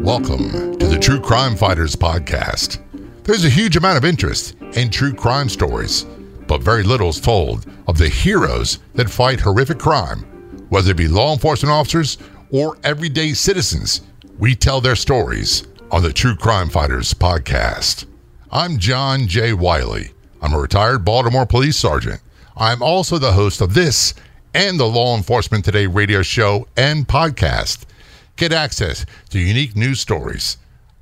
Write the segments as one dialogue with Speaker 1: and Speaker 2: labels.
Speaker 1: Welcome to the True Crime Fighters podcast. There's a huge amount of interest in true crime stories, but very little is told of the heroes that fight horrific crime, whether it be law enforcement officers or everyday citizens. We tell their stories on the True Crime Fighters podcast. I'm John J. Wiley. I'm a retired Baltimore police sergeant. I'm also the host of this and the Law Enforcement Today radio show and podcast. Get access to unique news stories,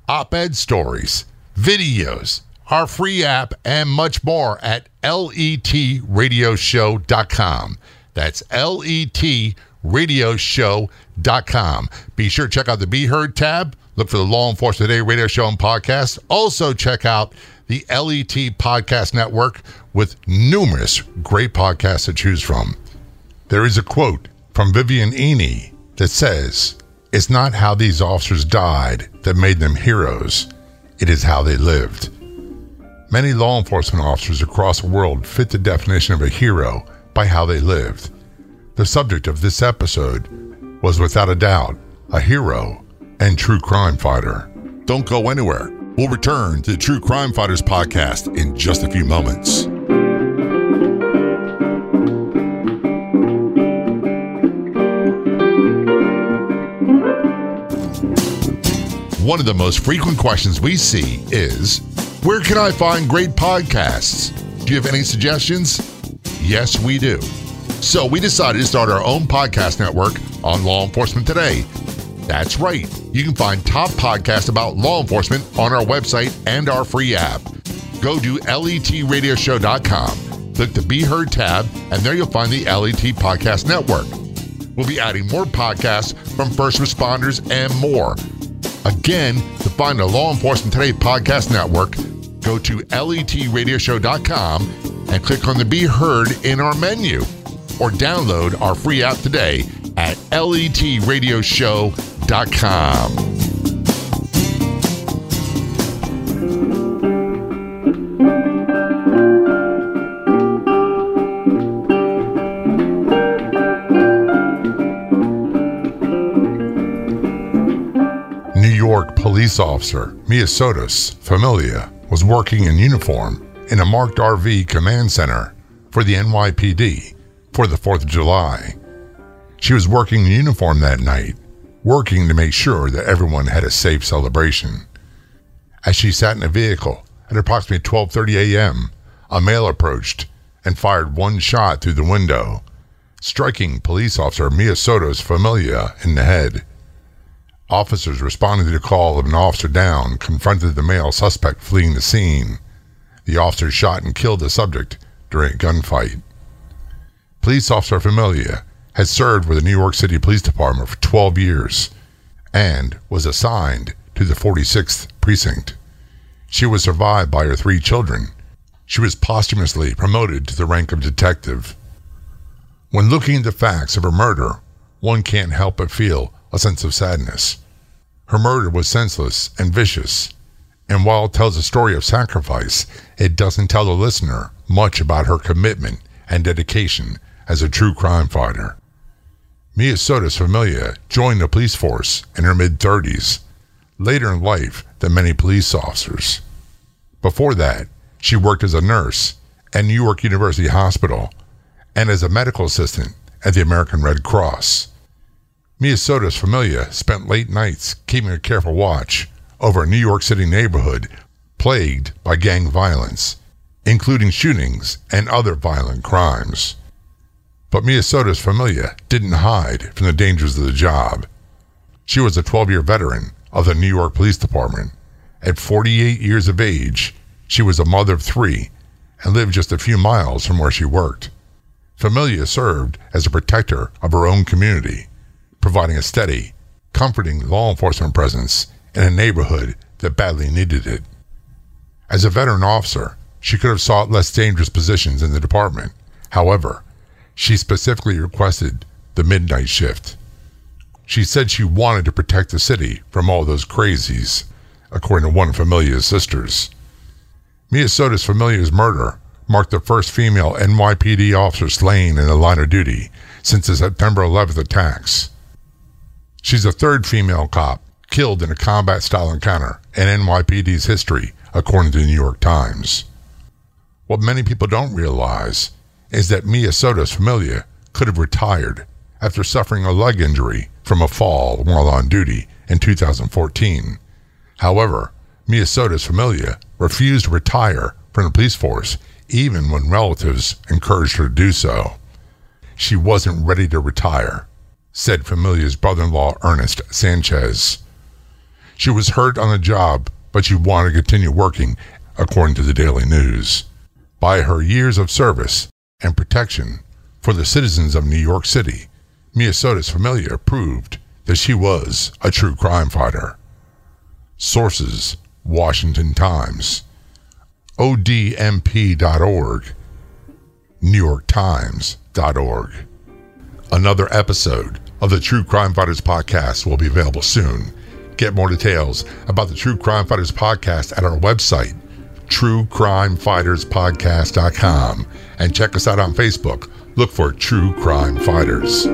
Speaker 1: op ed stories, videos, our free app, and much more at letradioshow.com. That's letradioshow.com. Be sure to check out the Be Heard tab. Look for the Law Enforcement Today radio show and podcast. Also, check out the LET Podcast Network with numerous great podcasts to choose from. There is a quote from Vivian Eney that says, It's not how these officers died that made them heroes, it is how they lived. Many law enforcement officers across the world fit the definition of a hero by how they lived. The subject of this episode was without a doubt a hero and true crime fighter. Don't go anywhere. We'll return to the True Crime Fighters podcast in just a few moments. One of the most frequent questions we see is Where can I find great podcasts? Do you have any suggestions? Yes, we do. So we decided to start our own podcast network on Law Enforcement Today. That's right. You can find top podcasts about law enforcement on our website and our free app. Go to letradioshow.com, click the Be Heard tab, and there you'll find the LET Podcast Network. We'll be adding more podcasts from first responders and more. Again, to find the Law Enforcement Today Podcast Network, go to letradioshow.com and click on the Be Heard in our menu, or download our free app today at letradioshow.com. New York police officer Miosotis Familia was working in uniform in a marked RV command center for the NYPD for the 4th of July. She was working in uniform that night, working to make sure that everyone had a safe celebration. As she sat in a vehicle at approximately 12:30 a.m., a male approached and fired one shot through the window, striking police officer Miosotis Familia in the head. Officers responding to the call of an officer down confronted the male suspect fleeing the scene. The officer shot and killed the subject during a gunfight. Police Officer Familia had served with the New York City Police Department for 12 years and was assigned to the 46th Precinct. She was survived by her three children. She was posthumously promoted to the rank of detective. When looking at the facts of her murder, one can't help but feel a sense of sadness. Her murder was senseless and vicious, and while it tells a story of sacrifice, it doesn't tell the listener much about her commitment and dedication as a true crime fighter. Miosotis Familia joined the police force in her mid 30s, later in life than many police officers. Before that, she worked as a nurse at New York University Hospital and as a medical assistant at the American Red Cross. Miosotis Familia spent late nights keeping a careful watch over a New York City neighborhood plagued by gang violence, including shootings and other violent crimes. But Miosotis Familia didn't hide from the dangers of the job. She was a 12 year veteran of the New York Police Department. At 48 years of age, she was a mother of three and lived just a few miles from where she worked. Familia served as a protector of her own community, providing a steady, comforting law enforcement presence in a neighborhood that badly needed it. As a veteran officer, she could have sought less dangerous positions in the department. However, she specifically requested the midnight shift. She said she wanted to protect the city from all those crazies, according to one of Familia's sisters. Miosotis Familia's murder marked the first female NYPD officer slain in the line of duty since the September 11th attacks. She's the third female cop killed in a combat style encounter in NYPD's history, according to the New York Times. What many people don't realize is that Miosotis Familia could have retired after suffering a leg injury from a fall while on duty in 2014. However, Miosotis Familia refused to retire from the police force even when relatives encouraged her to do so. She wasn't ready to retire, said Familia's brother in law Ernest Sanchez. She was hurt on the job, but she wanted to continue working, according to the Daily News. By her years of service and protection for the citizens of New York City, Mia Familia proved that she was a true crime fighter. Sources Washington Times, ODMP.org, NewYorkTimes.org. Another episode of the True Crime Fighters podcast will be available soon. Get more details about the True Crime Fighters podcast at our website, truecrimefighterspodcast.com, and check us out on Facebook. Look for True Crime Fighters.